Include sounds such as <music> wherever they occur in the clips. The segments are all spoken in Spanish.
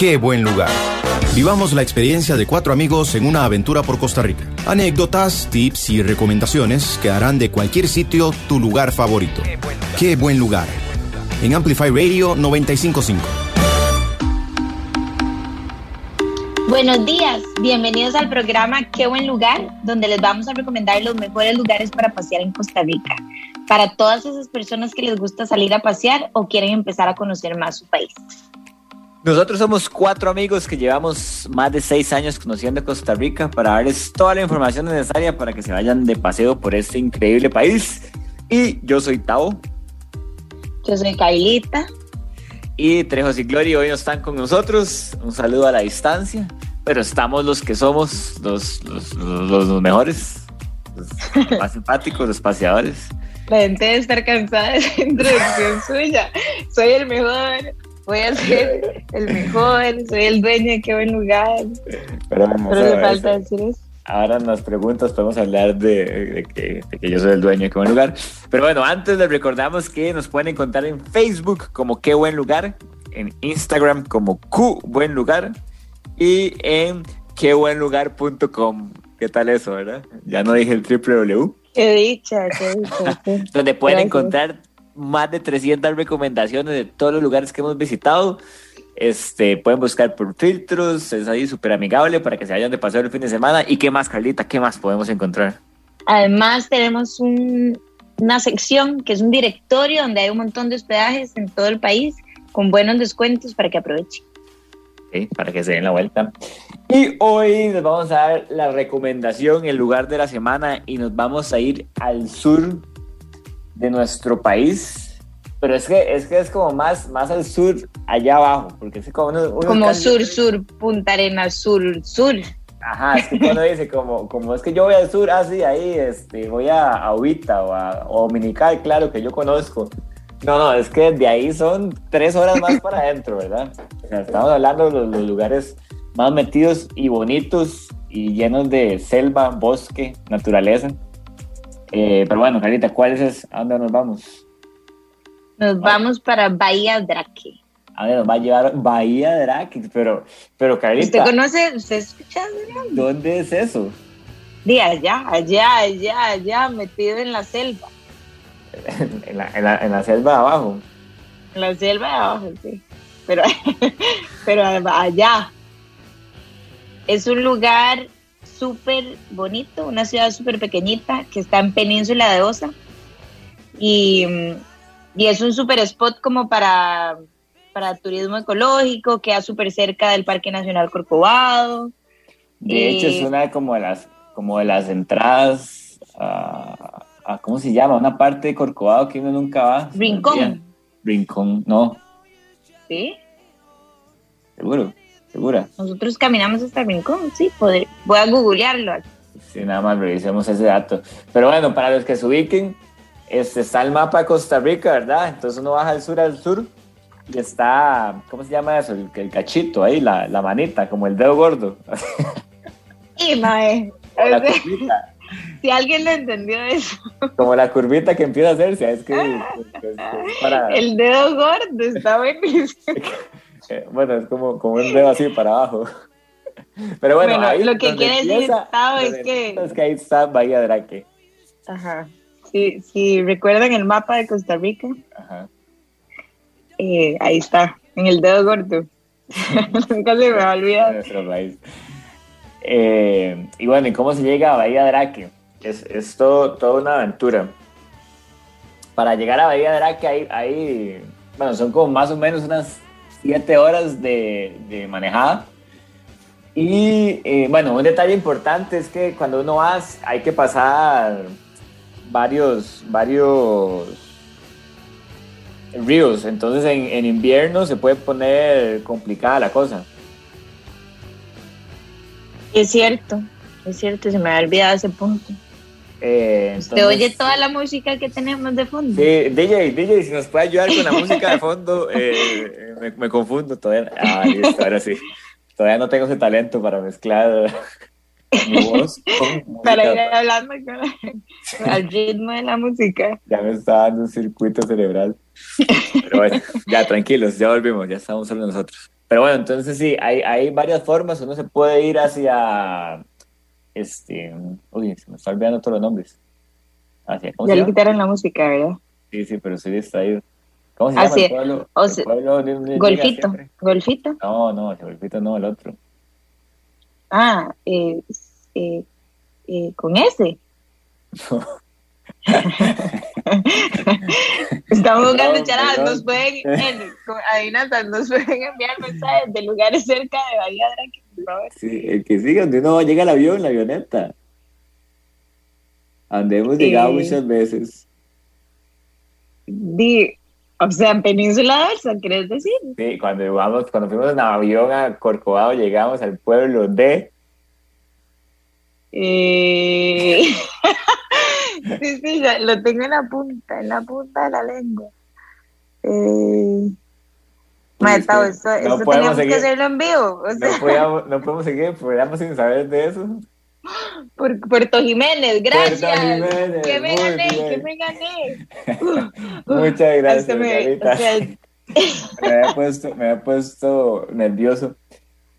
Qué buen lugar. Vivamos la experiencia de cuatro amigos en una aventura por Costa Rica. Anécdotas, tips y recomendaciones que harán de cualquier sitio tu lugar favorito. Qué buen lugar. En Amplify Radio 955. Buenos días, bienvenidos al programa Qué buen lugar, donde les vamos a recomendar los mejores lugares para pasear en Costa Rica, para todas esas personas que les gusta salir a pasear o quieren empezar a conocer más su país. Nosotros somos cuatro amigos que llevamos más de seis años conociendo Costa Rica para darles toda la información necesaria para que se vayan de paseo por este increíble país. Y yo soy Tao. Yo soy Kailita. Y Trejos y Gloria hoy no están con nosotros. Un saludo a la distancia. Pero estamos los que somos los, los, los, los mejores, los <laughs> más simpáticos, los paseadores. La gente debe estar cansada de esa introducción <laughs> suya. Soy el mejor voy a ser el mejor, soy el dueño de qué buen lugar. Pero, Pero le falta decir eso. Ahora en las preguntas podemos hablar de, de, que, de, que, yo soy el dueño de qué buen lugar. Pero bueno, antes les recordamos que nos pueden encontrar en Facebook como qué buen lugar, en Instagram como Q buen lugar y en quebuenlugar.com. ¿Qué tal eso, verdad? Ya no dije el triple W. Qué dicha, qué dicha. <laughs> Donde pueden Gracias. encontrar más de 300 recomendaciones de todos los lugares que hemos visitado. Este, pueden buscar por filtros, es ahí súper amigable para que se vayan de paseo el fin de semana. ¿Y qué más, Carlita? ¿Qué más podemos encontrar? Además, tenemos un, una sección que es un directorio donde hay un montón de hospedajes en todo el país con buenos descuentos para que aprovechen. Sí, para que se den la vuelta. Y hoy les vamos a dar la recomendación, el lugar de la semana, y nos vamos a ir al sur de nuestro país, pero es que es, que es como más, más al sur, allá abajo, porque es como... Uno, uno como sur, sur, Punta Arenas, sur, sur. Ajá, es que uno dice, como, como es que yo voy al sur, así, ah, ahí, este, voy a, a Ubita o a o Dominical, claro, que yo conozco. No, no, es que de ahí son tres horas más para adentro, ¿verdad? O sea, estamos hablando de los, los lugares más metidos y bonitos y llenos de selva, bosque, naturaleza. Eh, pero bueno, Carita, ¿cuál es? ¿A dónde nos vamos? Nos vamos para Bahía Draque. A ver, nos va a llevar Bahía Draque, pero, pero Carita. ¿Usted conoce, usted escucha? ¿Dónde es eso? De allá, allá, allá, allá, metido en la selva. <laughs> en, la, en, la, en la selva de abajo. En la selva de abajo, sí. Pero, <laughs> pero allá. Es un lugar súper bonito, una ciudad súper pequeñita que está en Península de Osa. Y, y es un súper spot como para, para turismo ecológico, queda súper cerca del Parque Nacional Corcovado. De hecho, es una como de las, como de las entradas a, a, ¿cómo se llama? Una parte de Corcovado que uno nunca va. Rincón. Rincón, no. ¿Sí? Seguro. ¿Segura? Nosotros caminamos hasta el rincón, sí, poder, voy a googlearlo. Sí, nada más revisemos ese dato. Pero bueno, para los que se ubiquen, este, está el mapa de Costa Rica, ¿verdad? Entonces uno baja al sur al sur y está, ¿cómo se llama eso? El, el cachito ahí, la, la, manita, como el dedo gordo. Y mae. <laughs> Si alguien lo entendió eso. Como la curvita que empieza a hacerse, es que... <laughs> Es, es para... El dedo gordo está buenísimo. <laughs> Bueno, es como, como un dedo así para abajo. <laughs> Pero bueno, bueno ahí lo que quiere decir es que... Es que ahí está Bahía Draque. Ajá. Si, si recuerdan el mapa de Costa Rica, Ajá. Eh, ahí está, en el dedo gordo. <laughs> Nunca se me va a olvidar. Nuestro país. Eh, y bueno, ¿y cómo se llega a Bahía Draque? Es, es todo, toda una aventura. Para llegar a Bahía Draque hay, hay, bueno, son como más o menos unas siete horas de, de manejada. Y eh, bueno, un detalle importante es que cuando uno va hay que pasar varios, varios ríos, entonces en, en, invierno se puede poner complicada la cosa. Es cierto, es cierto, se me había olvidado ese punto. Eh, ¿Usted oye toda la música que tenemos de fondo? Sí, DJ, DJ, si nos puede ayudar con la música de fondo, <laughs> eh, me, me, confundo todavía. Ah, listo, ahora sí. Todavía no tengo ese talento para mezclar mi voz con Para ir hablando con, al ritmo de la música. Ya me está dando un circuito cerebral. Pero bueno, ya tranquilos, ya volvimos, ya estamos solo nosotros. Pero bueno, entonces sí, hay, hay varias formas. Uno se puede ir hacia. Este. Uy, se me está olvidando todos los nombres. Hacia, ya le quitaron la música, ¿verdad? Sí, sí, pero estoy distraído. ¿Cómo se llama el pueblo? el pueblo golfito. ¿Golfito? No, no, el Golfito no, el otro. Ah, eh, eh, eh, con ese. <laughs> Estamos jugando charadas, nos pueden, nos pueden enviar mensajes de lugares cerca de Bahía Drake. Sí, el que siga, donde uno llega el avión, la avioneta. Donde hemos llegado muchas veces. Di, o sea, en Península Versa, ¿quieres decir? Sí, cuando, vamos, cuando fuimos en avión a Corcovado, llegamos al pueblo de... Eh... <laughs> sí, sí, lo tengo en la punta, en la punta de la lengua. Eh... Maestro, eso, no eso teníamos seguir. que hacerlo en vivo. O sea. no, podíamos, no podemos seguir podríamos sin saber de eso. Por Puerto Jiménez, gracias. Puerto Jiménez, que me gané, que me gané. <laughs> Muchas gracias, me, o sea, <laughs> me, había puesto, me había puesto nervioso.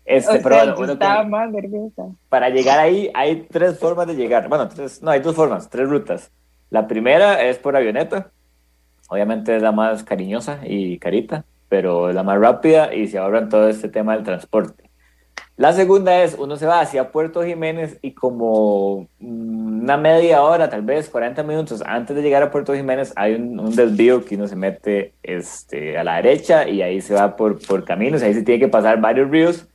Este, o pero bueno, estaba más nerviosa. Para llegar ahí hay tres formas de llegar. Bueno, tres, no, hay dos formas, tres rutas. La primera es por avioneta. Obviamente es la más cariñosa y carita, pero la más rápida y se ahorran todo este tema del transporte. La segunda es, uno se va hacia Puerto Jiménez y como una media hora, tal vez 40 minutos antes de llegar a Puerto Jiménez, hay un, desvío que uno se mete este, a la derecha y ahí se va por, por caminos, ahí se tiene que pasar varios ríos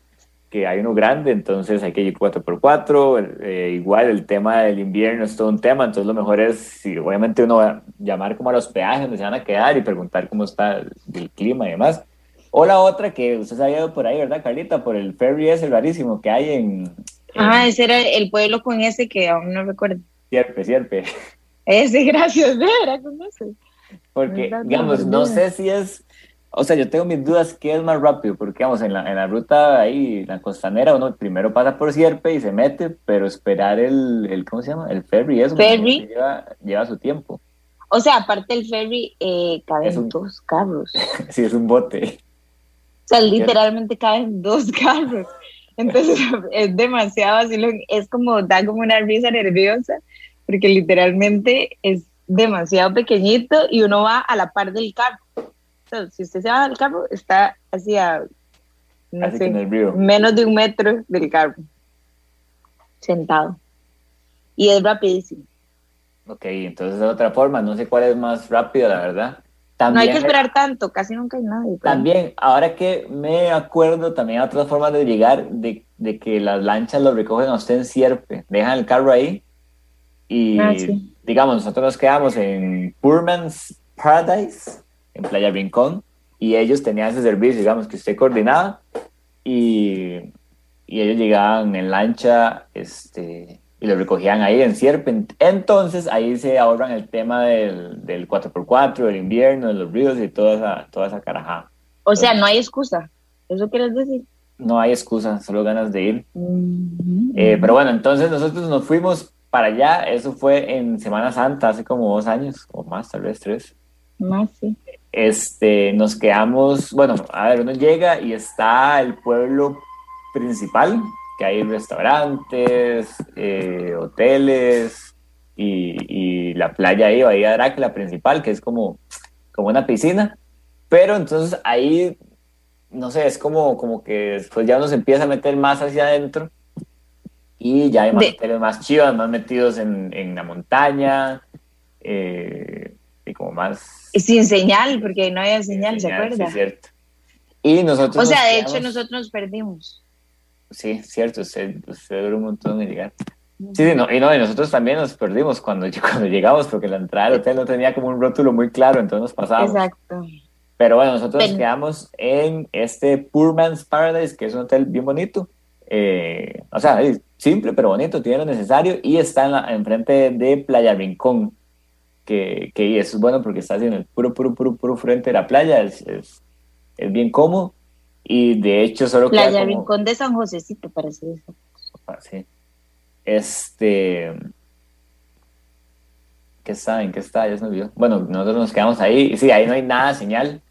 que hay uno grande, entonces hay que ir 4x4. Eh, igual el tema del invierno es todo un tema, entonces lo mejor es, si obviamente uno va a llamar como a los peajes donde se van a quedar y preguntar cómo está el, clima y demás. O la otra que usted se había ido por ahí, ¿verdad, Carlita? Por el ferry ese rarísimo que hay en... Ah, ese era el pueblo con ese que aún no recuerdo. Sierpe, Sierpe. Ese, <laughs> gracias, era con ese. Porque, digamos, no sé si es o sea, yo tengo mis dudas qué es más rápido, porque vamos, en la, en la ruta ahí, la costanera, uno primero pasa por Sierpe y se mete, pero esperar el, el ¿cómo se llama? El ferry, eso ferry. Lleva, lleva su tiempo. O sea, aparte el ferry, eh, caben dos carros. <laughs> sí, es un bote. O sea, literalmente caben dos <laughs> carros. Entonces <laughs> es demasiado así, es como, da como una risa nerviosa, porque literalmente es demasiado pequeñito y uno va a la par del carro si usted se va al carro, está hacia no sé, menos de un metro del carro, sentado. Y es rapidísimo. Ok, entonces de otra forma, no sé cuál es más rápido, la verdad. También, no hay que esperar tanto, casi nunca hay nadie. También, ahora que me acuerdo, también hay otras formas de llegar, de, de, que las lanchas lo recogen a usted en Sierpe, dejan el carro ahí y, ah, digamos, nosotros nos quedamos en Poorman's Paradise, en Playa Rincón, y ellos tenían ese servicio, digamos, que usted coordinaba, y, y ellos llegaban en lancha, este, y lo recogían ahí en Sierpe. Entonces ahí se ahorran el tema del, del 4x4, del invierno, de los ríos y toda esa, toda esa carajada. O sea, no hay excusa. ¿Eso quieres decir? No hay excusa, solo ganas de ir. Eh, pero bueno, entonces nosotros nos fuimos para allá. Eso fue en Semana Santa, hace como dos años o más, tal vez tres. Más, sí este, nos quedamos, bueno, a ver, uno llega y está el pueblo principal, que hay restaurantes, eh, hoteles y, la playa ahí, Bahía Drac, la principal, que es como, como una piscina. Pero entonces ahí, no sé, es como, como que después ya uno se empieza a meter más hacia adentro y ya hay más hoteles más chivas, más metidos en, en la montaña. Eh, y como más... Sin señal, porque no había señal, ¿se acuerda? Sí, cierto. Y nosotros... O sea, de hecho nosotros nos perdimos. Sí, cierto, usted, usted duró un montón en llegar. Sí, no, y no, y nosotros también nos perdimos cuando, <laughs> cuando llegamos, porque la entrada del hotel no tenía como un rótulo muy claro, entonces nos pasamos. Exacto. Pero bueno, nosotros quedamos en este Poor Man's Paradise, que es un hotel bien bonito. Eh, o sea, simple pero bonito, tiene lo necesario y está en la, enfrente de Playa Rincón, que, que es bueno porque estás en el puro, puro, puro, puro frente de la playa, es, es, es bien cómodo y de hecho solo Playa Rincón de San Josecito, parece eso. Ah, sí. Este... ¿Qué saben? ¿Qué está? Ya se me olvidó. Bueno, nosotros nos quedamos ahí. Sí, ahí no hay nada señal.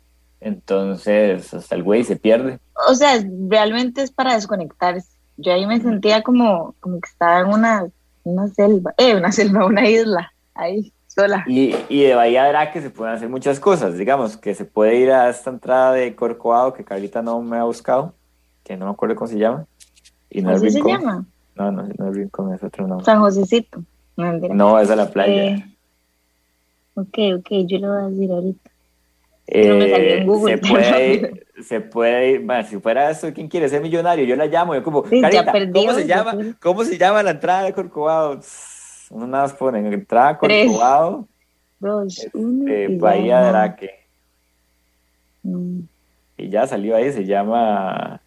Entonces, hasta el güey se pierde. o sea, realmente es para desconectarse. Yo ahí me sentía como, como que estaba en una, una selva, eh, una selva, una isla, ahí, sola. Y, y de Bahía de Araque se pueden hacer muchas cosas, digamos, que se puede ir a esta entrada de Corcovado que Carlita no me ha buscado, que no me acuerdo cómo se llama. Y no ¿Así es se llama? No, no, no es Rincón, es otro nombre. San Josecito. No. No, es la playa. Eh, ok, ok, yo lo voy a decir ahorita. no me salió en Eh, Google, se puede <laughs> ir, se puede ir, bueno, si fuera eso, ¿quién quiere ser millonario? Yo la llamo, yo como, Sí, ya Carita, perdió, ¿cómo se llama? ¿Cómo se llama la entrada de Corcovado? Uno nada más ponen entrada. Corcovado, Dos, uno. eh, Bahía de. Araque. Mm. Y ya salió ahí, se llama...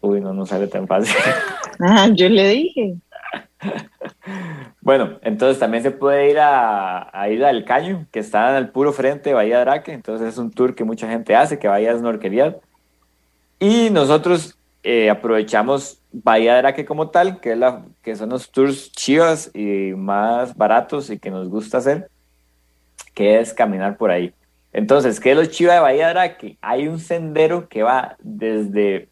Uy, no, no sale tan fácil. <laughs> Ah, yo le dije. <laughs> Bueno, entonces también se puede ir a, a Isla del Caño, que está al puro frente de Bahía de Araque. Entonces es un tour que mucha gente hace, que vaya a snorkelear. Y nosotros eh, aprovechamos Bahía de Araque como tal, que, es la, que son los tours chivas y más baratos y que nos gusta hacer, que es caminar por ahí. Entonces, ¿qué es lo chiva de Bahía de Araque? Hay un sendero que va desde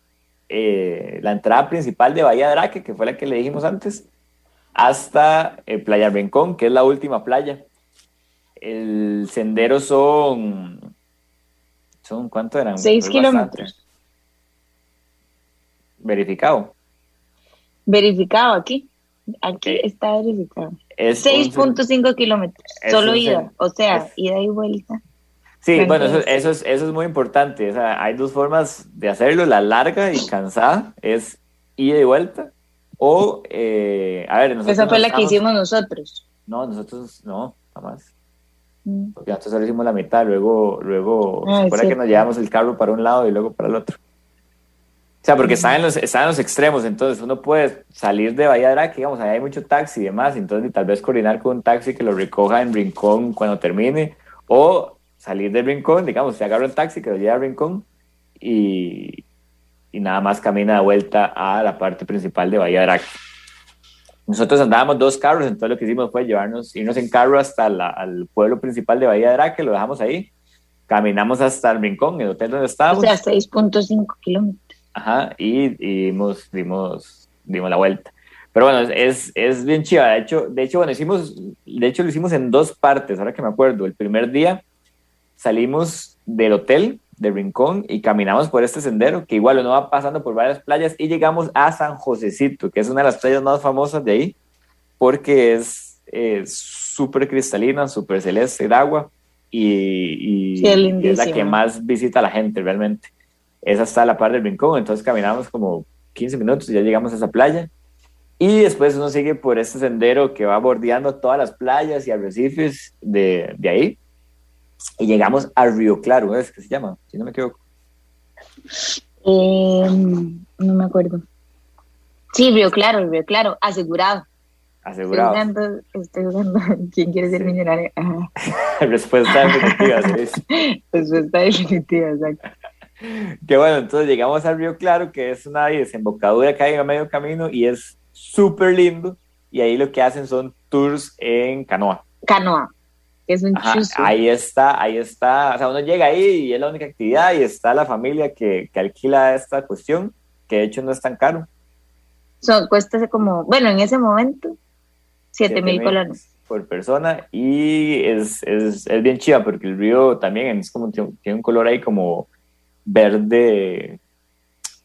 eh, la entrada principal de Bahía de Araque, que fue la que le dijimos antes, hasta eh, Playa Rincón, que es la última playa. El sendero son, son ¿cuánto eran? Seis kilómetros. Verificado. Verificado aquí. Aquí Ok. está verificado. Es un sen- 6.5 kilómetros. Solo ida. O sea, es- ida y vuelta. Sí, bueno, eso, eso es, eso es muy importante. O sea, hay dos formas de hacerlo. La larga y cansada es ida y vuelta. O, eh, a ver, nosotros Esa fue la que hicimos nosotros. No, nosotros no, jamás. Mm. Porque nosotros solo hicimos la mitad, luego, luego, Ah, ¿se acuerda que nos llevamos el carro para un lado y luego para el otro? O sea, porque están en los, están en los extremos, entonces uno puede salir de Bahía Araque, digamos, ahí hay mucho taxi y demás, entonces tal vez coordinar con un taxi que lo recoja en Rincón cuando termine, o salir del Rincón, digamos, se agarra un taxi que lo lleva a Rincón y, y nada más camina de vuelta a la parte principal de Bahía Araque. Nosotros andábamos dos carros, entonces lo que hicimos fue llevarnos, irnos en carro hasta la- al pueblo principal de Bahía de Araque, lo dejamos ahí, caminamos hasta el Rincón, el hotel donde O estábamos, sea, 6.5 kilómetros. Ajá, y, y dimos, dimos, dimos la vuelta. Pero bueno, es, es bien chiva. De hecho, de hecho, bueno, hicimos, de hecho lo hicimos en dos partes, ahora que me acuerdo. El primer día salimos del hotel de Rincón y caminamos por este sendero, que igual uno va pasando por varias playas y llegamos a San Josecito, que es una de las playas más famosas de ahí, porque es eh, súper cristalina, súper celeste el agua y, y- Sí, es y es la que más visita la gente realmente. Esa está a la par del Rincón, entonces caminamos como 15 minutos y ya llegamos a esa playa. Y después uno sigue por este sendero que va bordeando todas las playas y arrecifes de, de ahí. Y llegamos a Río Claro, ¿es que se llama? Si no me equivoco. Eh, no me acuerdo. Sí, Río Claro, Río Claro, asegurado. Estoy Asegurado. jugando, estoy jugando. <laughs> ¿Quién quiere ser Sí. millonario? <laughs> Respuesta definitiva. ¿sí? <laughs> Respuesta definitiva, exacto. Que bueno, entonces llegamos al Río Claro, que es una desembocadura que hay a medio camino y es súper lindo. Y ahí lo que hacen son tours en canoa. Canoa, que es un Ajá, ahí está, ahí está. O sea, uno llega ahí y es la única actividad y está la familia que, que alquila esta cuestión, que de hecho no es tan caro. Son, cuesta como, bueno, en ese momento, 7 mil colones. por persona y es, es, es bien chiva porque el río también es como tiene un color ahí como verde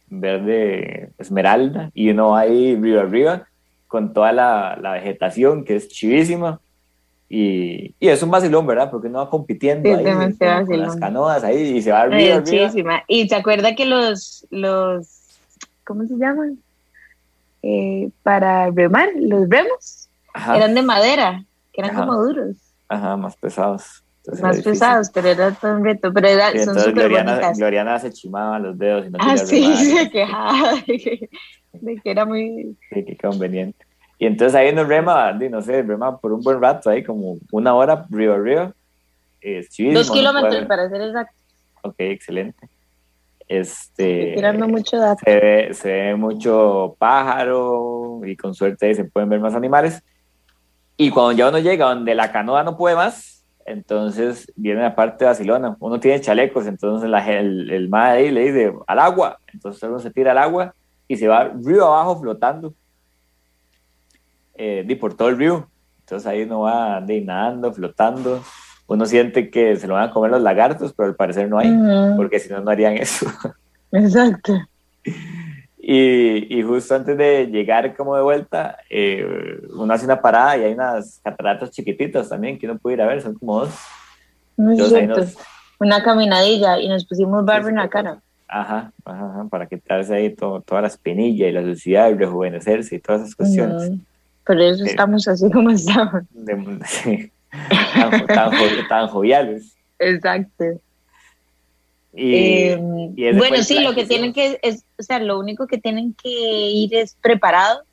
verde esmeralda y uno va ahí río arriba con toda la, la vegetación que es chivísima y, y es un vacilón, ¿verdad? Porque uno va compitiendo Sí, ahí con, las canoas ahí y se va arriba. chivísima. Y se acuerda que los, los, ¿cómo se llaman? Eh, para remar, los remos, Ajá, eran de madera, que eran Ajá. como duros, ajá, más pesados. Entonces más pesados, pero era todo un reto, pero era, Y son entonces súper Gloriana, bonitas. Gloriana se chimaba los dedos y no Ah, sí, remar. <laughs> se quejaba de que, de que era muy... Sí, qué conveniente. Y entonces ahí nos rema, di, no sé, rema por un buen rato, ahí como una hora río. Es chivísimo, Dos ¿no? kilómetros Puede- para ser exacto, Ok, excelente. estoy Este, tirando mucho dato. se, ve, se ve mucho pájaro y con suerte ahí se pueden ver más animales. Y cuando ya uno llega donde la canoa no puede más, Entonces viene la parte de Barcelona. Uno tiene chalecos, entonces la, el, el ahí le dice al agua. Entonces uno se tira al agua y se va río abajo flotando. Eh, y por todo el río. Entonces ahí uno va de, nadando, flotando. Uno siente que se lo van a comer los lagartos, pero al parecer no hay, porque si no, no harían eso. <laughs> Exacto. Y, y, justo antes de llegar como de vuelta, eh, uno hace una parada y hay unas cataratas chiquititas también que uno puede ir a ver, son como dos. Una caminadilla y nos pusimos barro en la cara. Ajá, ajá, para quitarse ahí todo, toda la espinilla y la suciedad y rejuvenecerse y todas esas cuestiones. Por eso estamos así como estamos. <laughs> tan joviales. Exacto. Eh, bueno, sí, lo que tienen que, es, o sea, lo único que tienen que ir es preparados,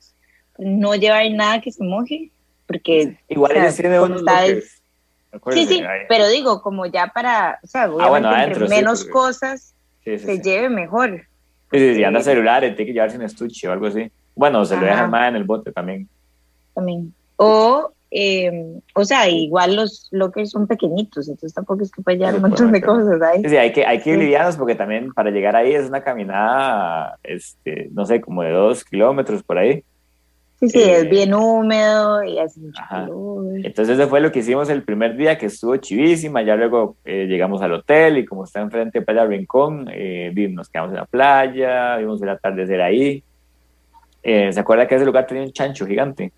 no llevar nada que se moje, porque... Igual ellos tienen unos Sí, sí, pero digo, como ya para, o sea, ah, menos cosas se lleve mejor. Sí, si anda celular, tiene que llevarse un estuche o algo así. Bueno, se lo dejan más en el bote también. También. O eh, o sea, igual los lockers son pequeñitos, entonces tampoco es que puede llevar un montón de cosas ahí. Sí, hay que, hay que ir livianos porque también para llegar ahí es una caminada, este, no sé, como de dos kilómetros por ahí. Sí, sí, es eh, bien húmedo y hace mucho Entonces eso fue lo que hicimos el primer día, que estuvo chivísima, ya luego eh, llegamos al hotel y como está enfrente de Playa Rincón, nos quedamos en la playa, vimos el atardecer ahí. ¿Se acuerda que ese lugar tenía un chancho gigante?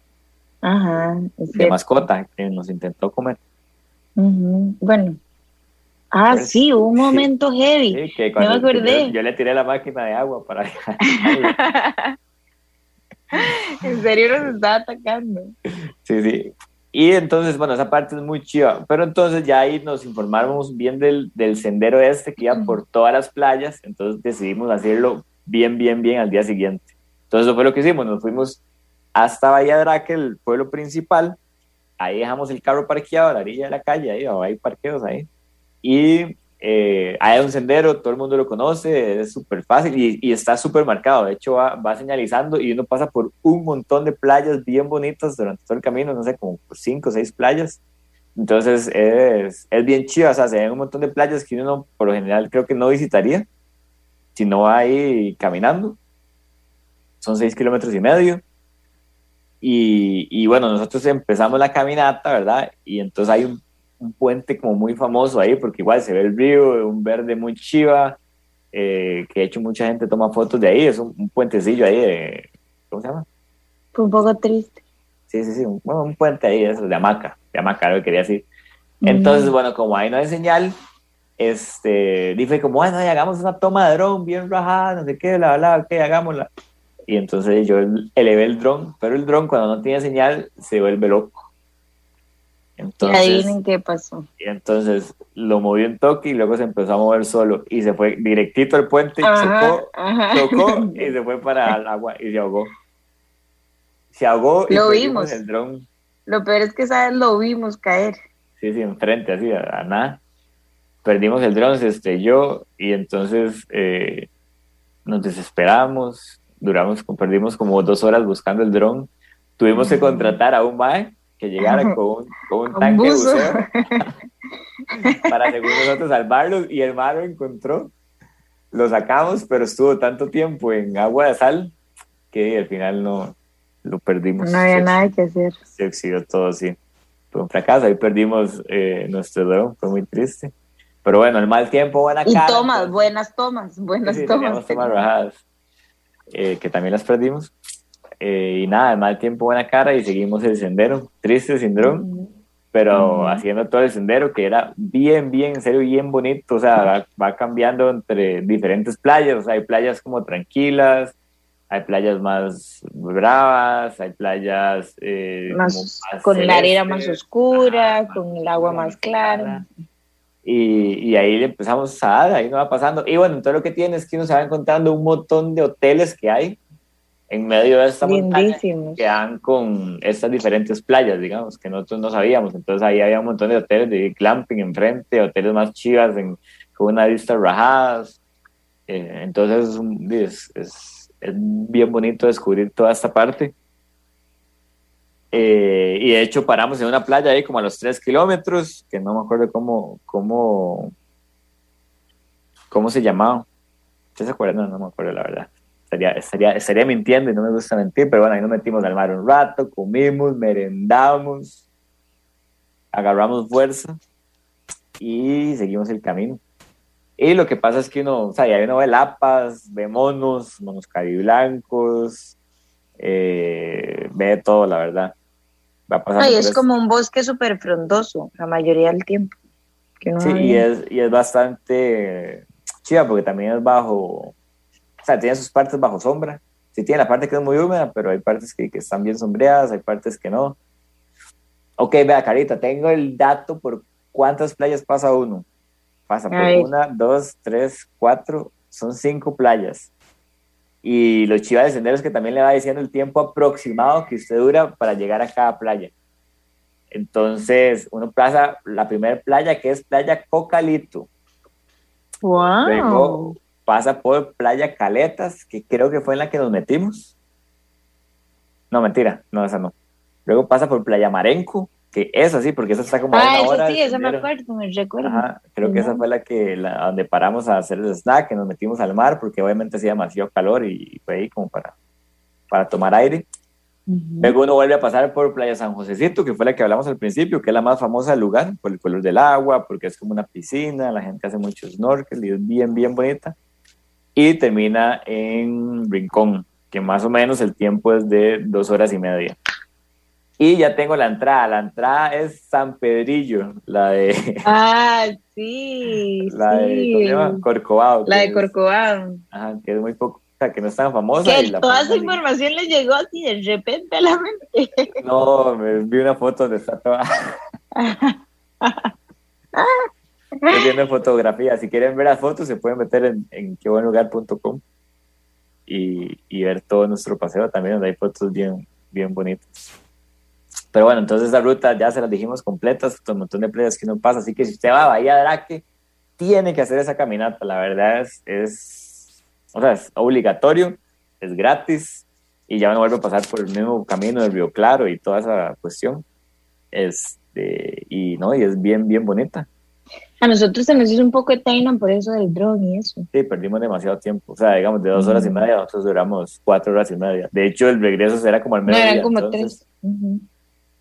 Ajá, de mascota que nos intentó comer. Bueno. Ah, sí, un momento heavy. Sí, me acordé. Yo, le tiré la máquina de agua para. <laughs> <laughs> en serio nos estaba atacando. Sí, sí. Y entonces, bueno, esa parte es muy chiva. Pero entonces ya ahí nos informamos bien del, del sendero este que iba por todas las playas. Entonces decidimos hacerlo bien, bien, bien al día siguiente. Entonces eso fue lo que hicimos. Nos fuimos hasta Bahía Draque, el pueblo principal. Ahí dejamos el carro parqueado a la orilla de la calle, ahí hay parqueos ahí. Y eh, hay un sendero, todo el mundo lo conoce, es súper fácil y, está súper marcado. De hecho, va, señalizando y uno pasa por un montón de playas bien bonitas durante todo el camino, no sé, como cinco o seis playas. Entonces es, es bien chido, o sea, se ven un montón de playas que uno por lo general creo que no visitaría si no va ahí caminando. Son seis kilómetros y medio. Y, bueno, nosotros empezamos la caminata, ¿verdad? Y entonces hay un, puente como muy famoso ahí, porque igual se ve el río, un verde muy chiva, eh, que de hecho mucha gente toma fotos de ahí, es un, puentecillo ahí de, ¿cómo se llama? Un poco triste. Sí, sí, sí, un, bueno, un puente ahí, eso, de hamaca, de hamaca, lo que quería decir. Entonces, bueno, como ahí no hay señal, este, dije como, bueno, hagamos una toma de dron bien rajada, no sé qué, bla, bla, ok, hagámosla y entonces yo elevé el dron, pero el dron cuando no tiene señal se vuelve loco. Entonces, ¿Y qué pasó? Y entonces lo movió un toque y luego se empezó a mover solo y se fue directito al puente, chocó, chocó <laughs> y se fue para el agua y se ahogó. Se ahogó y lo vimos. el dron. Lo peor es que, ¿sabes? Lo vimos caer. Sí, sí, enfrente, así, a, nada. Perdimos el dron, se estrelló y entonces eh, nos desesperamos, duramos, perdimos como dos horas buscando el dron. Tuvimos que contratar a un MAE que llegara con un, tanque de buceo <laughs> para, según nosotros, salvarlo. Y el MAE lo encontró. Lo sacamos, pero estuvo tanto tiempo en agua de sal que al final no lo perdimos. No había nada que hacer. Se oxidó todo, sí. Fue un fracaso. Ahí perdimos eh, nuestro dron. Fue muy triste. Pero bueno, el mal tiempo, buena y tomas, buenas tomas, buenas tomas. tomas rajadas. Eh, que también las perdimos. Eh, y nada, mal tiempo, buena cara y seguimos el sendero, triste sin dron, pero haciendo todo el sendero que era bien, bien, en serio, bien bonito, o sea, va, cambiando entre diferentes playas, o sea, hay playas como tranquilas, hay playas más bravas, hay playas eh, con la arena más oscura, con el agua más clara. Y, ahí empezamos a dar, ahí nos va pasando. Y bueno, entonces lo que tiene es que uno se va encontrando un montón de hoteles que hay en medio de esta montaña que dan con estas diferentes playas, digamos, que nosotros no sabíamos. Entonces ahí había un montón de hoteles de glamping enfrente, hoteles más chivas con una vista rajadas. Eh, entonces es, es, es, bien bonito descubrir toda esta parte. Eh, y de hecho paramos en una playa ahí como a los tres kilómetros, que no me acuerdo cómo, cómo, cómo se llamaba. No me acuerdo la verdad. Estaría, estaría, estaría mintiendo y no me gusta mentir, pero bueno, ahí nos metimos al mar un rato, comimos, merendamos, agarramos fuerza y seguimos el camino. Y lo que pasa es que uno, o sea, ya uno ve lapas, ve monos, monos cariblancos, eh, ve todo, la verdad. Va es como un bosque súper frondoso la mayoría del tiempo. sí, y es, y es bastante chida porque también es bajo, o sea, tiene sus partes bajo sombra. Sí tiene la parte que es muy húmeda, pero hay partes que, que están bien sombreadas, hay partes que no. Ok, vea, Carita, tengo el dato por cuántas playas pasa uno. Pasa por una, dos, tres, cuatro, son cinco playas. Y lo chiva de senderos que también le va diciendo el tiempo aproximado que usted dura para llegar a cada playa. Entonces, uno pasa la primera playa que es Playa Cocalito. Wow. Luego pasa por Playa Caletas, que creo que fue en la que nos metimos. No, mentira, no, esa no. Luego pasa por Playa Marenco, que es así, porque esa está como ah, una hora. Sí, esa me acuerdo, me recuerdo. creo que esa fue la que, la, donde paramos a hacer el snack, que nos metimos al mar, porque obviamente hacía demasiado calor y fue ahí como para, para tomar aire. Luego uno vuelve a pasar por Playa San Josecito, que fue la que hablamos al principio, que es la más famosa del lugar, por el color del agua, porque es como una piscina, la gente hace mucho snorkel y es bien, bien bonita. Y termina en Rincón, que más o menos el tiempo es de dos horas y media. Y ya tengo la entrada. La entrada es San Pedrillo, la de. Ah, sí. <laughs> la de Corcovado. La de Corcovado. Ajá, que es muy poco. O sea, que no es tan famosa. Que toda esa información le llegó así de repente a la mente. <laughs> No, me vi una foto donde está toda. <laughs> Estoy viendo fotografía. Si quieren ver las fotos, se pueden meter en, en quebuenlugar.com y, y ver todo nuestro paseo también, donde hay fotos bien, bien bonitas. Pero bueno, entonces la ruta ya se las dijimos completas, un montón de playas que no pasa, así que si usted va a Bahía Draque, tiene que hacer esa caminata, la verdad es, es, o sea, es obligatorio, es gratis, y ya no vuelve a pasar por el mismo camino del Río Claro y toda esa cuestión. Este, y no, y es bien, bien bonita. A nosotros se nos hizo un poco de time por eso del drone y eso. Sí, perdimos demasiado tiempo. O sea, digamos, de dos horas y media, nosotros duramos cuatro horas y media. De hecho, el regreso será como al mediodía. No, eran como tres.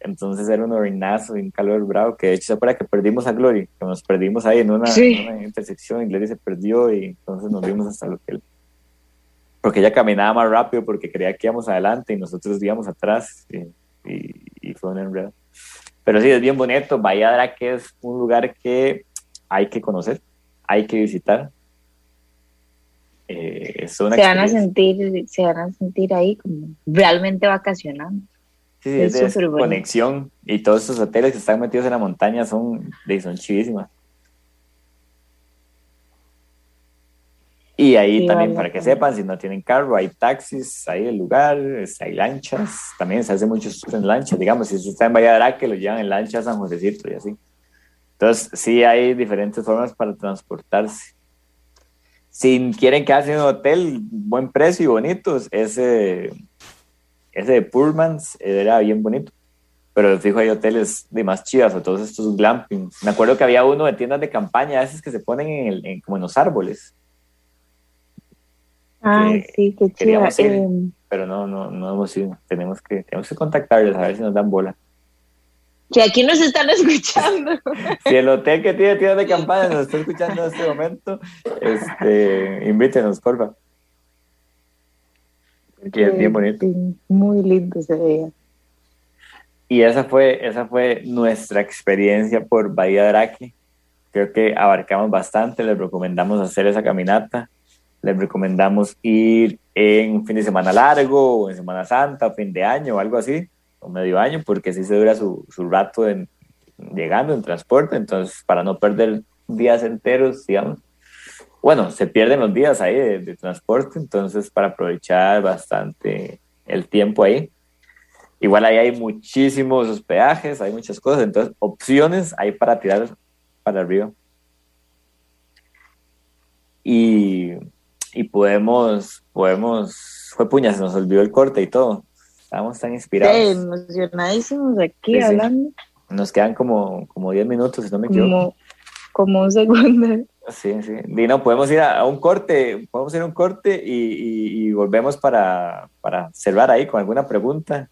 Entonces era un orinazo y un calor bravo, que de hecho se acuerda que perdimos a Glory, que nos perdimos ahí en una, intersección y Glory se perdió y entonces nos vimos hasta que él... Porque ella caminaba más rápido porque creía que íbamos adelante y nosotros íbamos atrás y, fue un enredo. Pero sí, es bien bonito. Bahía que es un lugar que hay que conocer, hay que visitar. Eh, se van a sentir, se van a sentir ahí como realmente vacacionando. Sí, es, es conexión. Y todos estos hoteles que están metidos en la montaña son, son chivísimas. Y ahí también, para que sepan, si no tienen carro, hay taxis, hay el lugar, hay lanchas, también se hace mucho en lanchas, digamos, si usted está en Valladolid, que lo llevan en lanchas a San Josecito y así. Entonces, sí hay diferentes formas para transportarse. Si quieren quedarse en un hotel, buen precio y bonitos, ese ese de Pullmans era bien bonito. Pero fijo, hay hoteles de más chivas o todos estos glampings. Me acuerdo que había uno de tiendas de campaña, esos que se ponen en, el, como en los árboles. Ah, sí, qué chido. Eh, pero no, no, no hemos ido. Tenemos que, tenemos que contactarles a ver si nos dan bola. Que aquí nos están <laughs> escuchando. <laughs> si el hotel que tiene tiendas de campaña nos está escuchando en este momento, este, invítenos, porfa es bien bonito. muy lindo ese día. Y esa fue, esa fue nuestra experiencia por Bahía Draque. Creo que abarcamos bastante, les recomendamos hacer esa caminata, les recomendamos ir en fin de semana largo, o en Semana Santa, fin de año, o algo así, o medio año, porque así se dura su, su rato en, llegando en transporte, entonces para no perder días enteros, digamos, bueno, se pierden los días ahí de, transporte, entonces para aprovechar bastante el tiempo ahí. Igual ahí hay muchísimos hospedajes, hay muchas cosas, entonces opciones hay para tirar para arriba. Y, y podemos, podemos, fue puña, se nos olvidó el corte y todo. Estamos tan inspirados. Sí, emocionadísimos aquí hablando. Nos quedan como, como 10 minutos, si no me equivoco. Como, un segundo. Sí, sí. Dino, podemos ir a, un corte, podemos ir a un corte y, volvemos para, para cerrar ahí con alguna pregunta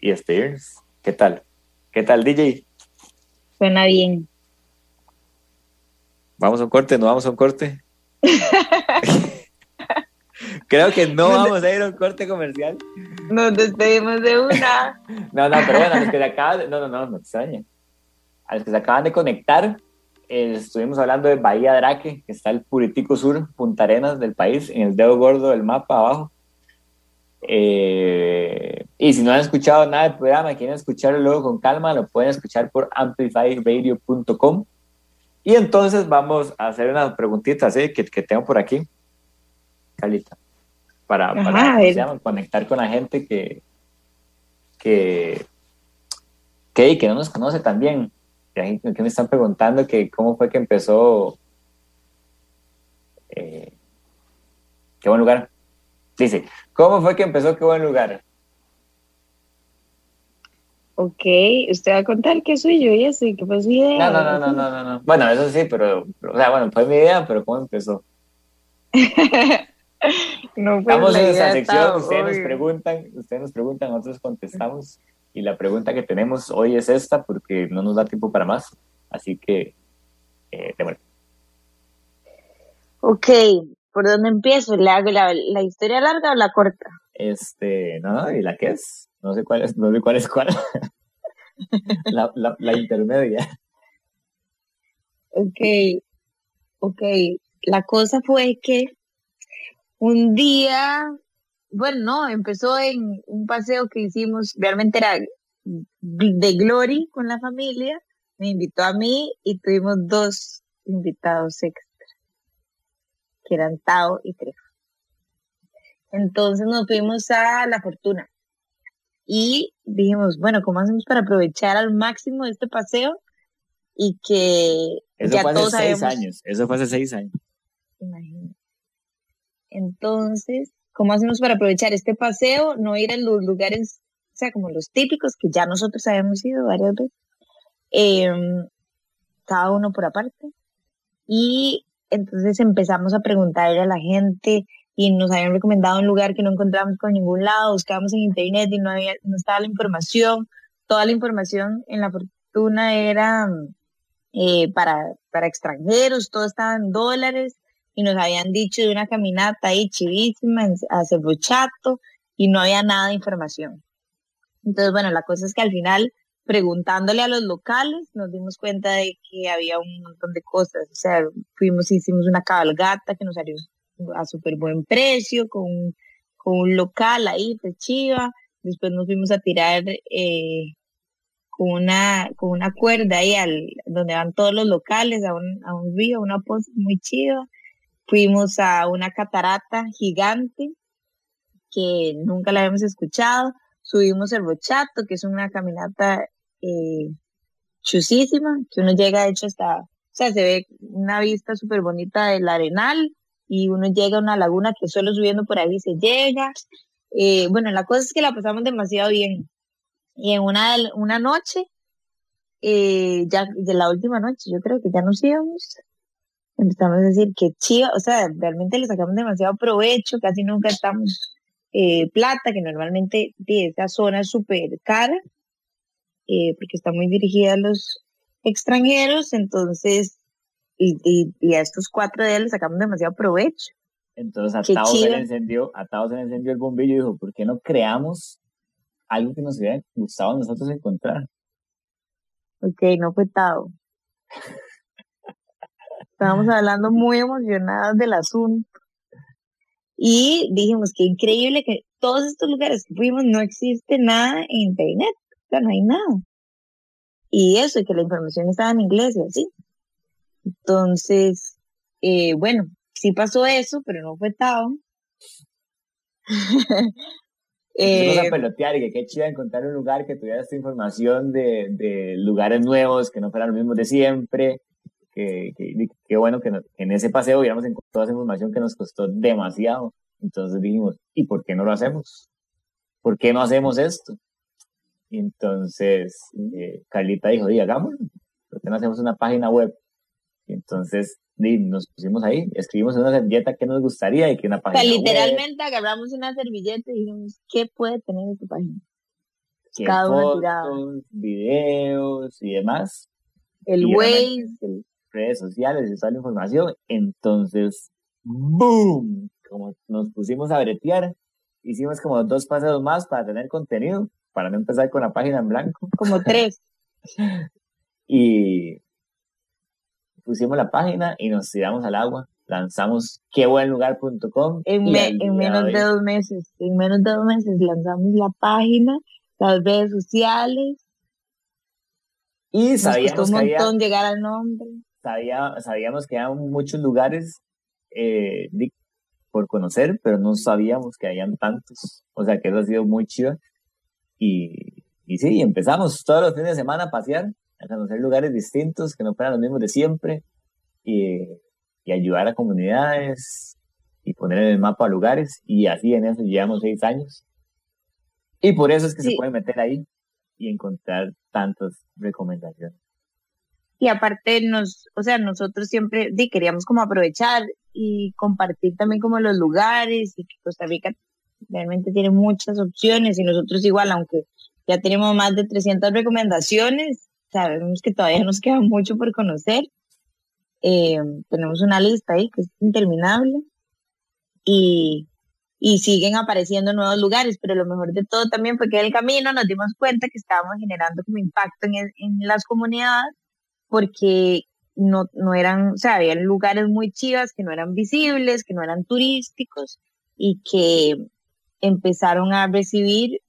y despedirnos. ¿Qué tal? ¿Qué tal, DJ? Suena bien. ¿Vamos a un corte? ¿No vamos a un corte? <laughs> Creo que no vamos a ir a un corte comercial. Nos despedimos de una. <laughs> no, no, pero bueno, a los que se acaban de... No, no, no, no extraña. A los que se acaban de conectar, eh, estuvimos hablando de Bahía Draque, que está el Puritico Sur, Punta Arenas del país, en el dedo gordo del mapa abajo. Eh, y si no han escuchado nada del programa, quieren escucharlo luego con calma, lo pueden escuchar por amplifyradio.com. Y entonces vamos a hacer unas preguntitas ¿eh? que, que tengo por aquí. Calita para, conectar con la gente que, que, que, que no nos conoce también. Que, que me están preguntando que cómo fue que empezó. Eh, qué buen lugar. Dice, ¿cómo fue que empezó qué buen lugar? Ok, usted va a contar que soy yo y así, que fue su idea. No, no, no, no, no, no. Bueno, eso sí, pero, o sea, bueno, fue mi idea, pero ¿cómo empezó? <laughs> No Estamos en esa sección, ustedes nos preguntan, ustedes nos preguntan, nosotros contestamos. Y la pregunta que tenemos hoy es esta, porque no nos da tiempo para más. Así que, eh, Ok, ¿por dónde empiezo? ¿Le hago la, la, historia larga o la corta? Este, no, ¿y la qué es? No sé cuál es, no sé cuál es cuál. <laughs> la, la, la intermedia. Ok, ok. La cosa fue que un día, bueno, no, empezó en un paseo que hicimos, realmente era de Glory con la familia, me invitó a mí y tuvimos dos invitados extra, que eran Tao y Trejo. Entonces nos fuimos a La Fortuna y dijimos, bueno, ¿cómo hacemos para aprovechar al máximo este paseo? Y que Eso ya fue hace seis años, eso fue hace seis años. Imagínate. Entonces, ¿cómo hacemos para aprovechar este paseo? No ir a los lugares, o sea, como los típicos, que ya nosotros habíamos ido varias veces, em, cada uno por aparte. Y entonces empezamos a preguntarle a la gente y nos habían recomendado un lugar que no encontramos por ningún lado, buscábamos en internet y no había, no estaba la información. Toda la información en la fortuna era eh, para, para extranjeros, todo estaba en dólares y nos habían dicho de una caminata ahí chivísima a Cerbochato y no había nada de información. Entonces, bueno, la cosa es que al final, preguntándole a los locales, nos dimos cuenta de que había un montón de cosas. O sea, fuimos, hicimos una cabalgata que nos salió a súper buen precio, con, con un local ahí de Chiva. Después nos fuimos a tirar eh, con una, con una cuerda ahí al, donde van todos los locales, a un, a un río, una poza muy chiva. Fuimos a una catarata gigante que nunca la habíamos escuchado. Subimos el Bochato, que es una caminata eh, chusísima, que uno llega, de hecho, hasta, o sea, se ve una vista súper bonita del arenal y uno llega a una laguna que solo subiendo por ahí se llega. Eh, bueno, la cosa es que la pasamos demasiado bien. Y en una, una noche, eh, ya de la última noche, yo creo que ya nos íbamos, empezamos a decir que chiva, o sea, realmente le sacamos demasiado provecho, casi nunca estamos eh, plata, que normalmente de esta zona es súper cara, eh, porque está muy dirigida a los extranjeros, entonces, y, y, a estos cuatro días le sacamos demasiado provecho. Entonces a Tao, se le encendió, a Tao se le encendió el bombillo y dijo, ¿por qué no creamos algo que nos hubiera gustado a nosotros encontrar? Ok, no fue Tao. Estábamos hablando muy emocionadas del asunto. Y dijimos que increíble que todos estos lugares que fuimos no existe nada en internet. O sea, no hay nada. Y eso, y que la información estaba en inglés y así. Entonces, eh, bueno, sí pasó eso, pero no fue Tao. <laughs> eh, a pelotear y que qué chido encontrar un lugar que tuviera esta información de, de lugares nuevos, que no fueran los mismos de siempre, que, bueno que, en ese paseo hubiéramos encontrado esa información que nos costó demasiado. Entonces dijimos, ¿y por qué no lo hacemos? ¿por qué no hacemos esto? Y entonces eh, Carlita dijo, hagámoslo, ¿por qué no hacemos una página web? Y entonces nos pusimos ahí, escribimos una servilleta que nos gustaría y que una página o sea, literalmente agarramos una servilleta y dijimos, ¿qué puede tener esta página? Cada fotos, videos y demás. El Waze. Redes sociales y toda la información. Entonces, ¡boom! Como nos pusimos a bretear, hicimos como dos pasos más para tener contenido, para no empezar con la página en blanco. Como tres. <laughs> y pusimos la página y nos tiramos al agua. Lanzamos quebuenlugar.com. En, en menos de dos meses, en menos de dos meses lanzamos la página, las redes sociales. Y sabíamos un montón llegar al nombre. Sabíamos que había muchos lugares eh, por conocer, pero no sabíamos que habían tantos. O sea que eso ha sido muy chido. Y, y sí, empezamos todos los fines de semana a pasear, a conocer lugares distintos que no fueran los mismos de siempre y, y ayudar a comunidades y poner en el mapa lugares. Y así en eso llevamos seis años. Y por eso es que se puede meter ahí y encontrar tantas recomendaciones. Y aparte nos, o sea, nosotros siempre queríamos como aprovechar y compartir también como los lugares y que Costa Rica realmente tiene muchas opciones y nosotros igual, aunque ya tenemos más de 300 recomendaciones, sabemos que todavía nos queda mucho por conocer. Eh, tenemos una lista ahí que es interminable y, y siguen apareciendo nuevos lugares, pero lo mejor de todo también fue que en el camino nos dimos cuenta que estábamos generando como impacto en, en las comunidades porque no, no eran, o sea, había lugares muy chivas que no eran visibles, que no eran turísticos y que empezaron a recibir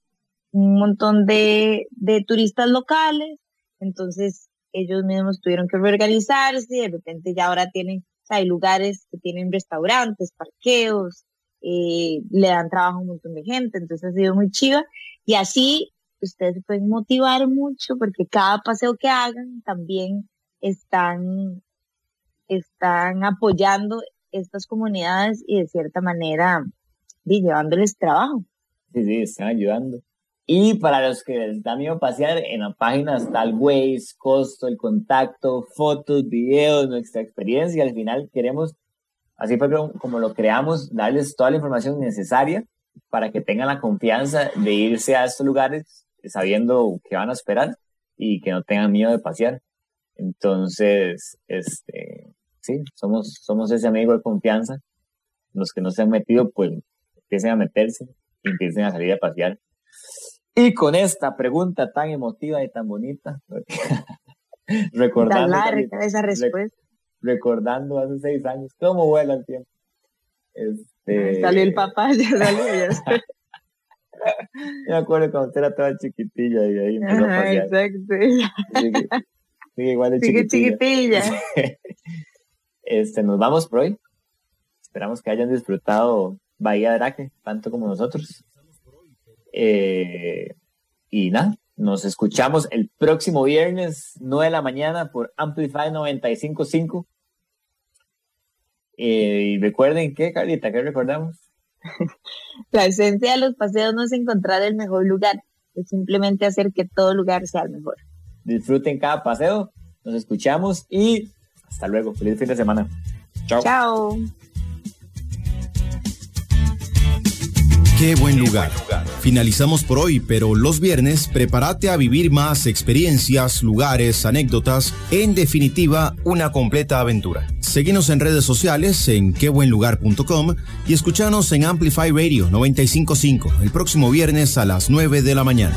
un montón de, de turistas locales. Entonces ellos mismos tuvieron que reorganizarse y de repente ya ahora tienen, o sea, hay lugares que tienen restaurantes, parqueos, eh, le dan trabajo a un montón de gente, entonces ha sido muy chiva. Y así ustedes pueden motivar mucho porque cada paseo que hagan también están, están apoyando estas comunidades y de cierta manera llevándoles trabajo. Sí, sí, están ayudando. Y para los que les da miedo pasear, en la página está el Waze, costo, el contacto, fotos, videos, nuestra experiencia. Al final queremos, así fue como lo creamos, darles toda la información necesaria para que tengan la confianza de irse a estos lugares sabiendo qué van a esperar y que no tengan miedo de pasear. Entonces, este, sí, somos, somos ese amigo de confianza. Los que no se han metido, pues empiecen a meterse y empiecen a salir a pasear. Y con esta pregunta tan emotiva y tan bonita, <laughs> recordando. esa respuesta. recordando hace seis años, cómo vuela el tiempo. Este, salió el papá, <laughs> ya salió. Ya <laughs> me acuerdo cuando usted era toda chiquitilla y ahí empezó a pasear. Exacto. Sigue igual de chiquitilla. <laughs> este, nos vamos por hoy. Esperamos que hayan disfrutado Bahía de Araque, tanto como nosotros. Eh, y nada, nos escuchamos el próximo viernes, 9 de la mañana, por Amplify 955. Eh, y recuerden que, Carlita, ¿qué recordamos? La esencia de los paseos no es encontrar el mejor lugar, es simplemente hacer que todo lugar sea el mejor. Disfruten cada paseo. Nos escuchamos y hasta luego. Feliz fin de semana. Chao. Chao. Qué buen lugar. Finalizamos por hoy, pero los viernes prepárate a vivir más experiencias, lugares, anécdotas, en definitiva, una completa aventura. Seguimos en redes sociales en quebuenlugar.com y escuchanos en Amplify Radio 955 el próximo viernes a las 9 de la mañana.